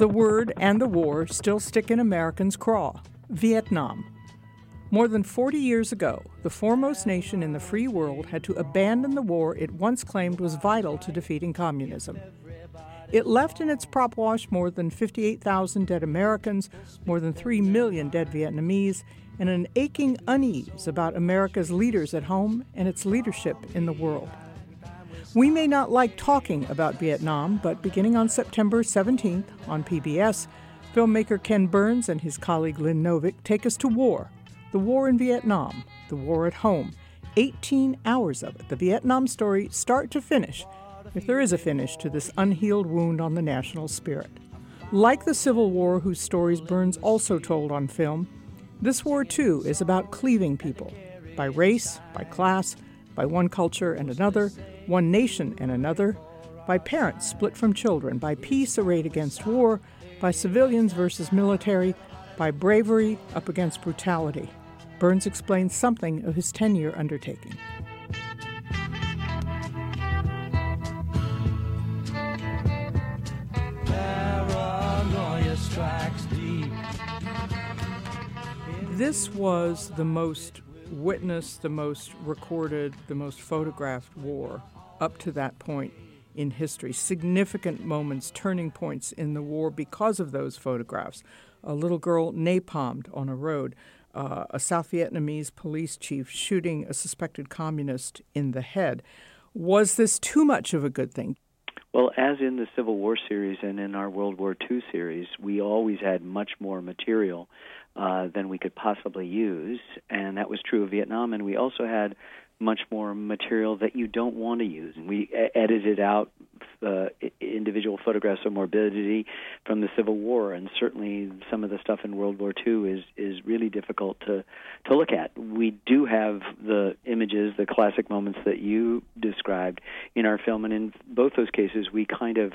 The word and the war still stick in Americans' craw Vietnam. More than 40 years ago, the foremost nation in the free world had to abandon the war it once claimed was vital to defeating communism. It left in its prop wash more than 58,000 dead Americans, more than 3 million dead Vietnamese, and an aching unease about America's leaders at home and its leadership in the world. We may not like talking about Vietnam, but beginning on September 17th on PBS, filmmaker Ken Burns and his colleague Lynn Novick take us to war. The war in Vietnam, the war at home. 18 hours of it, the Vietnam story, start to finish, if there is a finish to this unhealed wound on the national spirit. Like the Civil War, whose stories Burns also told on film, this war too is about cleaving people by race, by class, by one culture and another, one nation and another, by parents split from children, by peace arrayed against war, by civilians versus military, by bravery up against brutality. Burns explains something of his 10 year undertaking. This was the most witnessed, the most recorded, the most photographed war up to that point in history. Significant moments, turning points in the war because of those photographs. A little girl napalmed on a road, uh, a South Vietnamese police chief shooting a suspected communist in the head. Was this too much of a good thing? Well, as in the Civil War series and in our World War II series, we always had much more material uh, than we could possibly use, and that was true of Vietnam. And we also had much more material that you don't want to use. And we edited out uh, individual photographs of morbidity from the Civil War, and certainly some of the stuff in World War II is is really difficult to to look at. We do have the images, the classic moments that you described in our film, and in both those cases, we kind of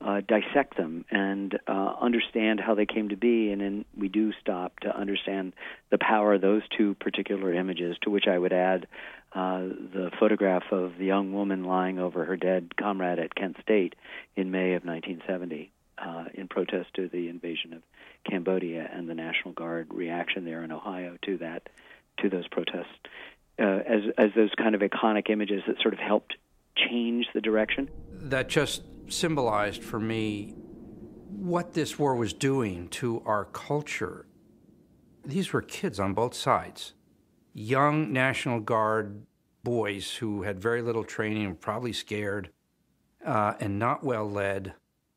uh, dissect them and uh, understand how they came to be, and then we do stop to understand the power of those two particular images. To which I would add uh, the photograph of the young woman lying over her dead comrade at Kent State in May of 1970 uh, in protest to the invasion of Cambodia and the National Guard reaction there in Ohio to that to those protests. Uh, as as those kind of iconic images that sort of helped change the direction. That just symbolized for me what this war was doing to our culture. These were kids on both sides, young National Guard boys who had very little training probably scared uh, and not well led.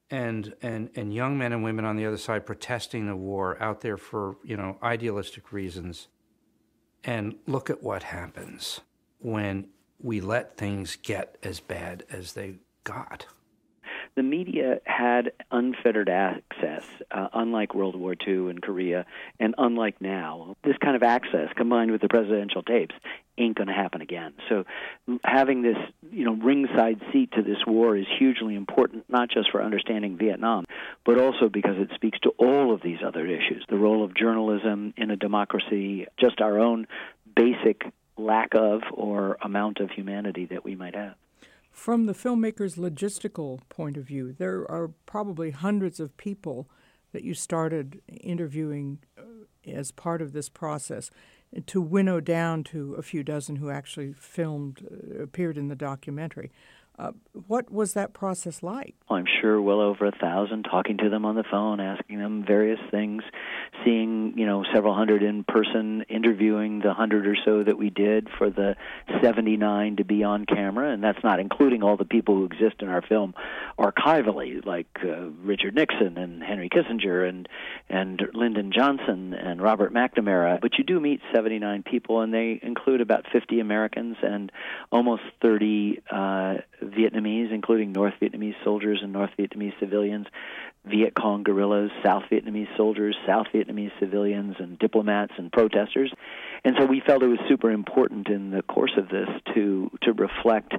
And, and, and young men and women on the other side protesting the war out there for you know idealistic reasons and look at what happens when we let things get as bad as they got the media had unfettered access, uh, unlike World War II and Korea, and unlike now. This kind of access, combined with the presidential tapes, ain't going to happen again. So, having this, you know, ringside seat to this war is hugely important, not just for understanding Vietnam, but also because it speaks to all of these other issues: the role of journalism in a democracy, just our own basic lack of or amount of humanity that we might have. From the filmmaker's logistical point of view, there are probably hundreds of people that you started interviewing uh, as part of this process to winnow down to a few dozen who actually filmed, uh, appeared in the documentary. Uh, what was that process like? I'm sure well over a thousand, talking to them on the phone, asking them various things, seeing, you know, several hundred in person, interviewing the hundred or so that we did for the 79 to be on camera, and that's not including all the people who exist in our film archivally, like uh, Richard Nixon and Henry Kissinger and, and Lyndon Johnson and Robert McNamara. But you do meet 79 people, and they include about 50 Americans and almost 30 uh, Vietnamese, including North Vietnamese soldiers and North Vietnamese civilians, Viet Cong guerrillas, South Vietnamese soldiers, South Vietnamese civilians, and diplomats and protesters. And so we felt it was super important in the course of this to to reflect.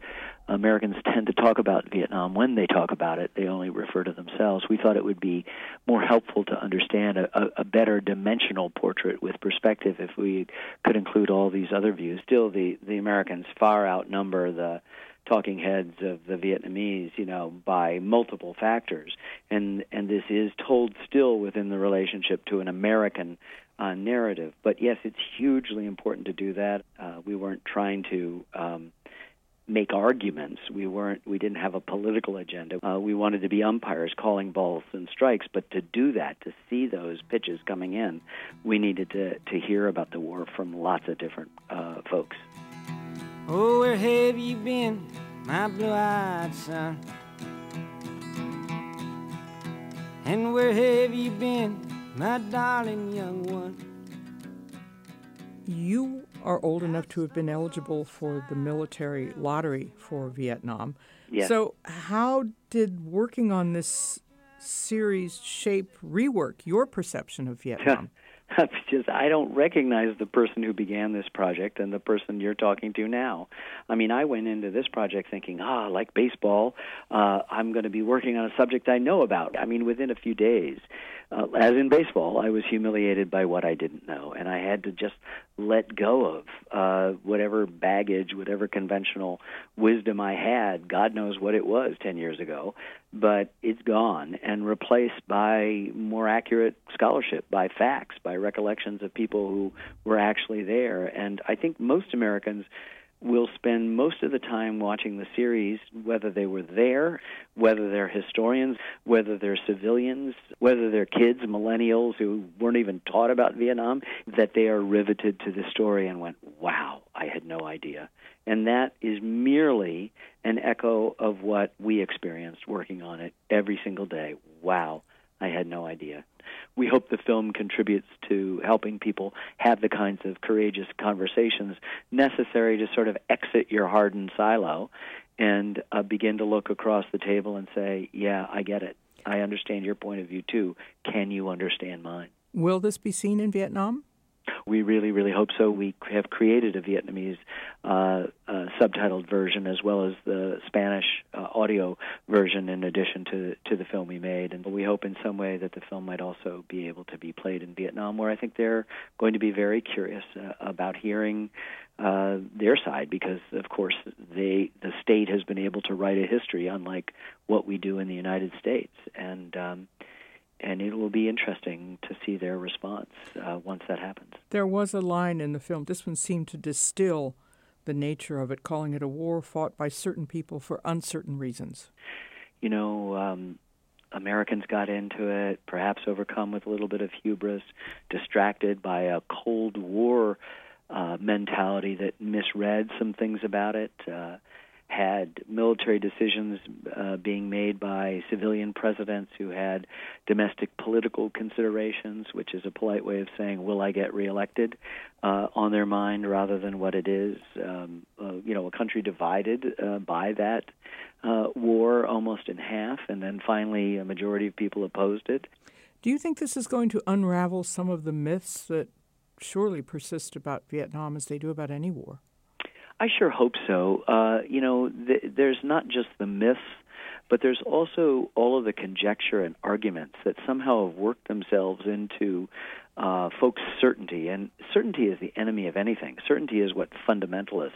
Americans tend to talk about Vietnam when they talk about it; they only refer to themselves. We thought it would be more helpful to understand a, a, better dimensional portrait with perspective if we could include all these other views. Still, the the Americans far outnumber the talking heads of the Vietnamese, you know, by multiple factors, and and this is told still within the relationship to an American uh, narrative. But yes, it's hugely important to do that. Uh, we weren't trying to. Um, make arguments. We weren't. We didn't have a political agenda. Uh, we wanted to be umpires calling balls and strikes. But to do that, to see those pitches coming in, we needed to to hear about the war from lots of different uh, folks. Oh, where have you been, my blue-eyed son? And where have you been, my darling young one? You are old enough to have been eligible for the military lottery for Vietnam. Yes. So, how did working on this series shape, rework your perception of Vietnam? Just I don't recognize the person who began this project and the person you're talking to now. I mean, I went into this project thinking, ah, like baseball, uh, I'm going to be working on a subject I know about. I mean, within a few days, uh, as in baseball, I was humiliated by what I didn't know, and I had to just let go of uh, whatever baggage, whatever conventional wisdom I had. God knows what it was 10 years ago, but it's gone and replaced by more accurate scholarship, by facts, by recollections of people who were actually there. And I think most Americans will spend most of the time watching the series, whether they were there, whether they're historians, whether they're civilians, whether they're kids, millennials who weren't even taught about Vietnam, that they are riveted to the story and went, wow, I had no idea. And that is merely an echo of what we experienced working on it every single day. Wow, I had no idea we hope the film contributes to helping people have the kinds of courageous conversations necessary to sort of exit your hardened silo and uh, begin to look across the table and say, "Yeah, I get it. I understand your point of view too. Can you understand mine?" Will this be seen in Vietnam? We really, really hope so. We have created a Vietnamese uh, uh, subtitled version as well as the Spanish uh, audio version in addition to to the film we made, and we hope in some way that the film might also be able to be played in Vietnam, where I think they're going to be very curious uh, about hearing uh, their side because, of course, they the state has been able to write a history unlike what we do in the United States, and um, and it will be interesting to see their response uh, once that happens. There was a line in the film. This one seemed to distill the nature of it, calling it a war fought by certain people for uncertain reasons. You know, um, Americans got into it, perhaps overcome with a little bit of hubris, distracted by a Cold War uh, mentality that misread some things about it. Uh, had military decisions uh, being made by civilian presidents who had domestic political considerations, which is a polite way of saying, "Will I get reelected?" Uh, on their mind rather than what it is. Um, uh, you know, a country divided uh, by that uh, war almost in half, and then finally a majority of people opposed it. Do you think this is going to unravel some of the myths that surely persist about Vietnam as they do about any war? I sure hope so. Uh, you know, th- there's not just the myths, but there's also all of the conjecture and arguments that somehow have worked themselves into uh, folks' certainty. And certainty is the enemy of anything. Certainty is what fundamentalists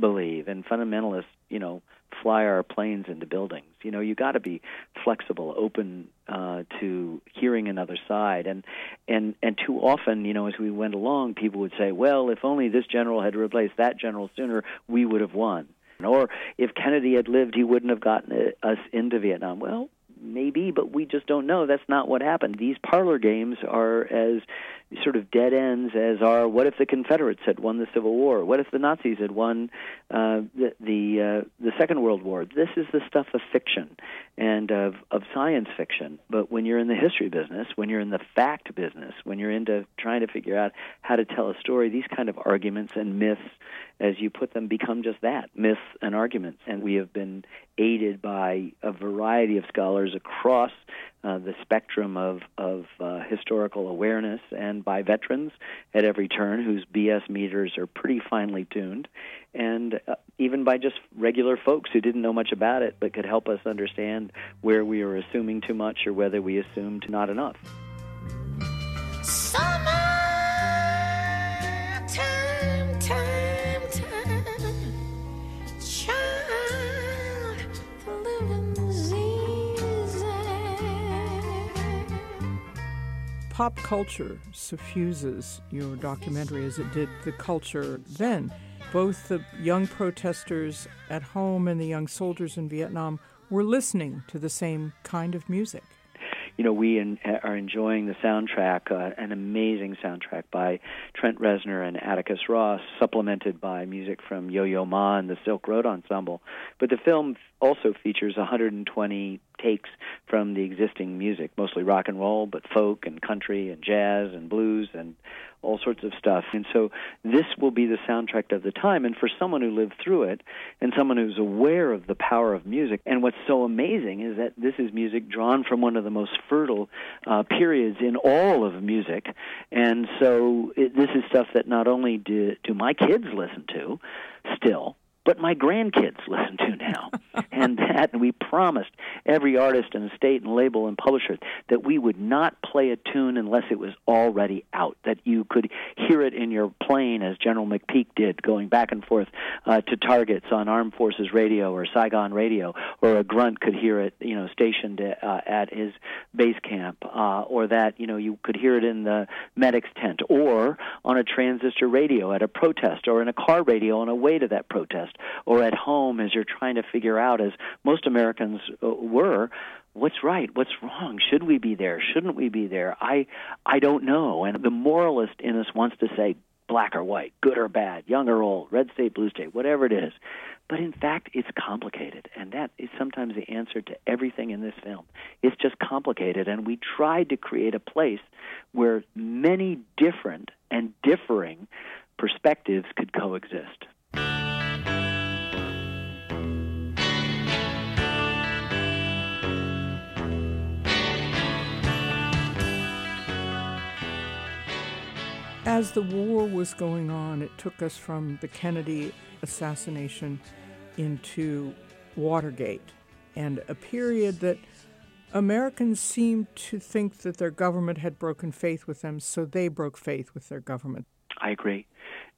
believe, and fundamentalists, you know, fly our planes into buildings. You know, you got to be flexible, open uh, to hearing another side. And and and too often, you know, as we went along, people would say, "Well, if only this general had replaced that general sooner, we would have won." Or if Kennedy had lived, he wouldn't have gotten uh, us into Vietnam. Well, maybe, but we just don't know. That's not what happened. These parlor games are as sort of dead ends as are what if the Confederates had won the Civil War? What if the Nazis had won uh, the the, uh, the Second World War? This is the stuff of fiction and of of science fiction. But when you're in the history business, when you're in the fact business, when you're into trying to figure out how to tell a story, these kind of arguments and myths, as you put them, become just that myths and arguments. And we have been aided by a variety of scholars across uh, the spectrum of, of uh, historical awareness and by veterans at every turn whose BS meters are pretty finely tuned, and uh, even by just regular folks who didn't know much about it but could help us understand where we are assuming too much or whether we assumed not enough. Summer Pop culture suffuses your documentary as it did the culture then. Both the young protesters at home and the young soldiers in Vietnam were listening to the same kind of music. you know, we in, are enjoying the soundtrack, uh, an amazing soundtrack by Trent Reznor and Atticus Ross, supplemented by music from Yo-Yo Ma and the Silk Road Ensemble. But the film also features 120 takes from the existing music, mostly rock and roll, but folk and country and jazz and blues and all sorts of stuff. And so this will be the soundtrack of the time. And for someone who lived through it and someone who's aware of the power of music, and what's so amazing is that this is music drawn from one of the most fertile uh, periods in all of music. And so it, this is stuff that not only do, do my kids listen to still, but my grandkids listen to now. and that we promised every artist and estate and label and publisher that we would not play a tune unless it was already out, that you could hear it in your plane as General McPeak did, going back and forth uh, to targets on Armed Forces Radio or Saigon Radio, or a grunt could hear it, you know, stationed uh, at his base camp, uh, or that, you know, you could hear it in the medic's tent, or on a transistor radio at a protest, or in a car radio on a way to that protest, or at home as you're trying to figure out, as most Americans uh, were, what's right what's wrong? Should we be there? Shouldn't we be there? I i don't know. And the moralist in us wants to say black or white good or bad young or old red state blue state whatever it is. But in fact it's complicated. And that is sometimes the answer to everything in this film. It's just complicated. And we tried to create a place where many different and differing perspectives could coexist As the war was going on, it took us from the Kennedy assassination into Watergate and a period that Americans seemed to think that their government had broken faith with them, so they broke faith with their government. I agree.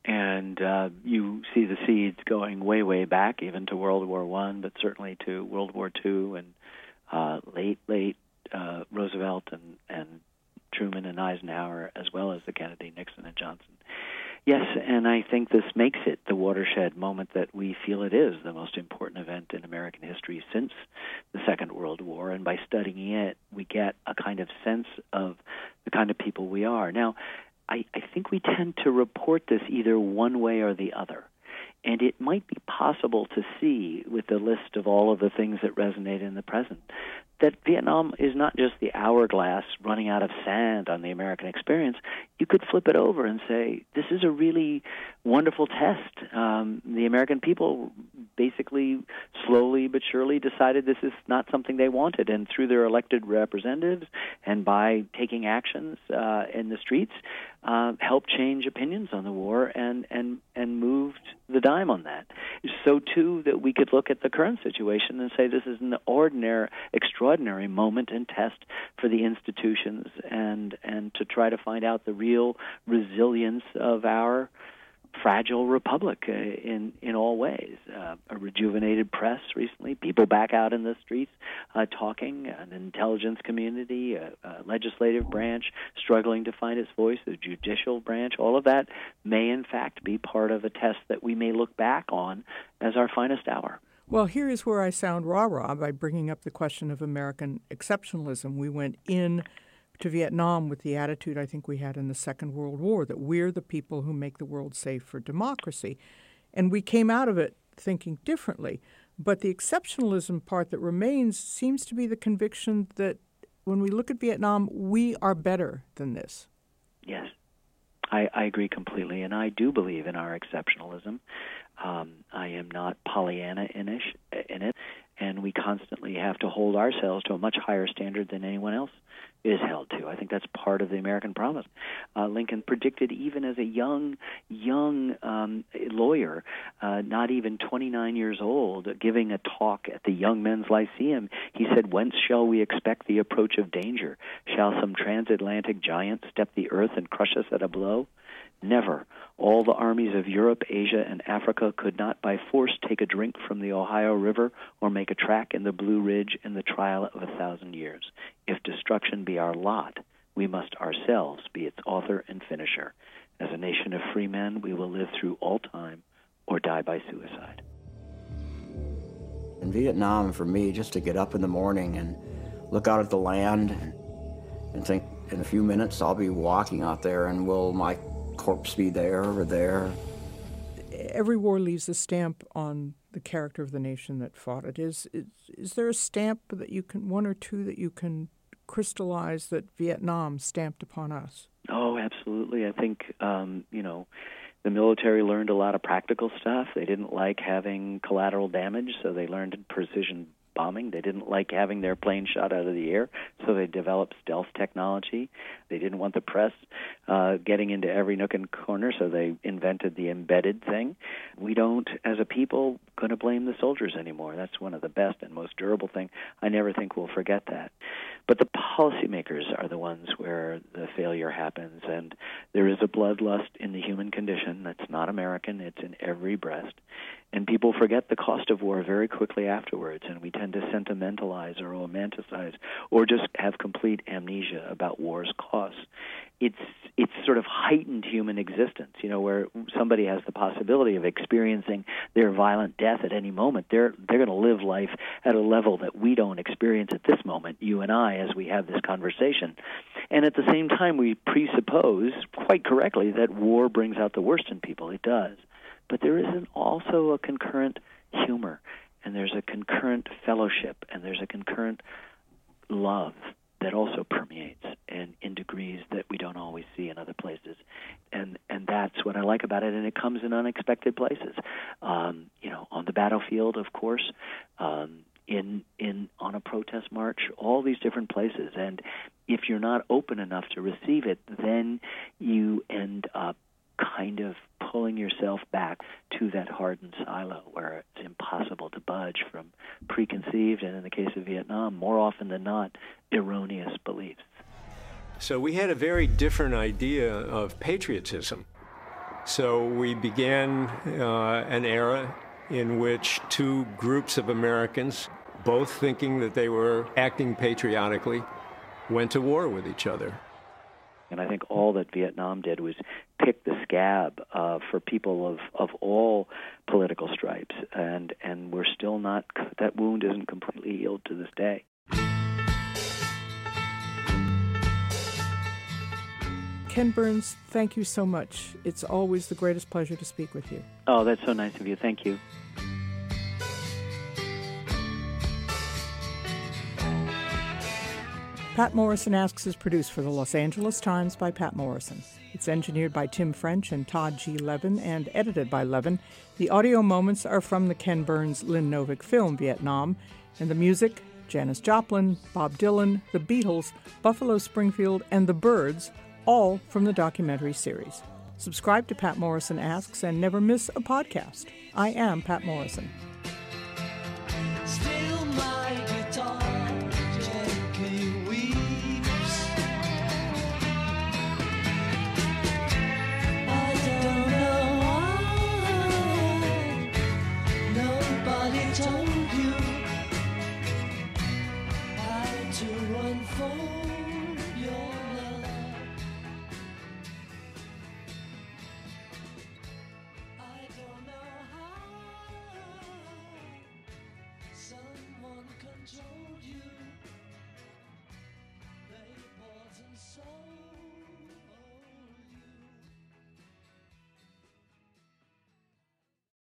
And uh, you see the seeds going way, way back, even to World War One, but certainly to World War Two and uh, late, late uh, Roosevelt and, and Truman and Eisenhower, as well as the Kennedy, Nixon, and Johnson. Yes, and I think this makes it the watershed moment that we feel it is the most important event in American history since the Second World War. And by studying it, we get a kind of sense of the kind of people we are. Now, I, I think we tend to report this either one way or the other. And it might be possible to see with the list of all of the things that resonate in the present that Vietnam is not just the hourglass running out of sand on the American experience. You could flip it over and say, this is a really wonderful test. Um, the American people basically slowly but surely decided this is not something they wanted. And through their elected representatives and by taking actions uh, in the streets, uh, helped change opinions on the war and, and, and moved the dime on that. So, too, that we could look at the current situation and say this is an ordinary, extraordinary moment and test for the institutions and, and to try to find out the real resilience of our fragile republic uh, in in all ways. Uh, a rejuvenated press recently, people back out in the streets uh, talking, an intelligence community, a, a legislative branch struggling to find its voice, the judicial branch. All of that may in fact be part of a test that we may look back on as our finest hour. Well, here is where I sound rah rah by bringing up the question of American exceptionalism. We went in to Vietnam with the attitude I think we had in the Second World War that we're the people who make the world safe for democracy. And we came out of it thinking differently. But the exceptionalism part that remains seems to be the conviction that when we look at Vietnam, we are better than this. Yes, I, I agree completely, and I do believe in our exceptionalism. Um, I am not Pollyanna in it, and we constantly have to hold ourselves to a much higher standard than anyone else is held to. I think that's part of the American promise. Uh, Lincoln predicted, even as a young, young um, lawyer, uh, not even 29 years old, giving a talk at the Young Men's Lyceum, he said, Whence shall we expect the approach of danger? Shall some transatlantic giant step the earth and crush us at a blow? Never. All the armies of Europe, Asia, and Africa could not by force take a drink from the Ohio River or make a track in the Blue Ridge in the trial of a thousand years. If destruction be our lot, we must ourselves be its author and finisher. As a nation of free men, we will live through all time or die by suicide. In Vietnam, for me, just to get up in the morning and look out at the land and think, in a few minutes, I'll be walking out there, and will my corpse be there or there. Every war leaves a stamp on the character of the nation that fought it. Is, is is there a stamp that you can one or two that you can crystallize that Vietnam stamped upon us? Oh, absolutely. I think um, you know the military learned a lot of practical stuff. They didn't like having collateral damage, so they learned precision bombing. They didn't like having their plane shot out of the air, so they developed stealth technology. They didn't want the press uh, getting into every nook and corner, so they invented the embedded thing. We don't, as a people, going to blame the soldiers anymore. That's one of the best and most durable thing. I never think we'll forget that. But the policymakers are the ones where the failure happens, and there is a bloodlust in the human condition that's not American. It's in every breast, and people forget the cost of war very quickly afterwards, and we tend to sentimentalize or romanticize or just have complete amnesia about war's costs. It's it's sort of heightened human existence, you know, where somebody has the possibility of experiencing their violent death at any moment. They're they're going to live life at a level that we don't experience at this moment, you and I, as we have this conversation. And at the same time, we presuppose quite correctly that war brings out the worst in people. It does but there is also a concurrent humor, and there's a concurrent fellowship, and there's a concurrent love that also permeates and in degrees that we don't always see in other places, and and that's what I like about it. And it comes in unexpected places, um, you know, on the battlefield, of course, um, in in on a protest march, all these different places. And if you're not open enough to receive it, then you end up kind of pulling yourself back to that hardened silo where it's impossible to budge from preconceived and in the case of Vietnam more often than not erroneous beliefs. So we had a very different idea of patriotism. So we began uh, an era in which two groups of Americans, both thinking that they were acting patriotically, went to war with each other. And I think all that Vietnam did was pick the scab uh, for people of, of all political stripes, and and we're still not that wound isn't completely healed to this day. Ken Burns, thank you so much. It's always the greatest pleasure to speak with you. Oh, that's so nice of you. Thank you. Patt Morrison Asks is produced for the Los Angeles Times by Patt Morrison. It's engineered by Tim French and Todd G. Levin and edited by Levin. The audio moments are from the Ken Burns Lynn Novick film Vietnam, and the music Janis Joplin, Bob Dylan, The Beatles, Buffalo Springfield, and The Byrds, all from the documentary series. Subscribe to Patt Morrison Asks and never miss a podcast. I am Patt Morrison.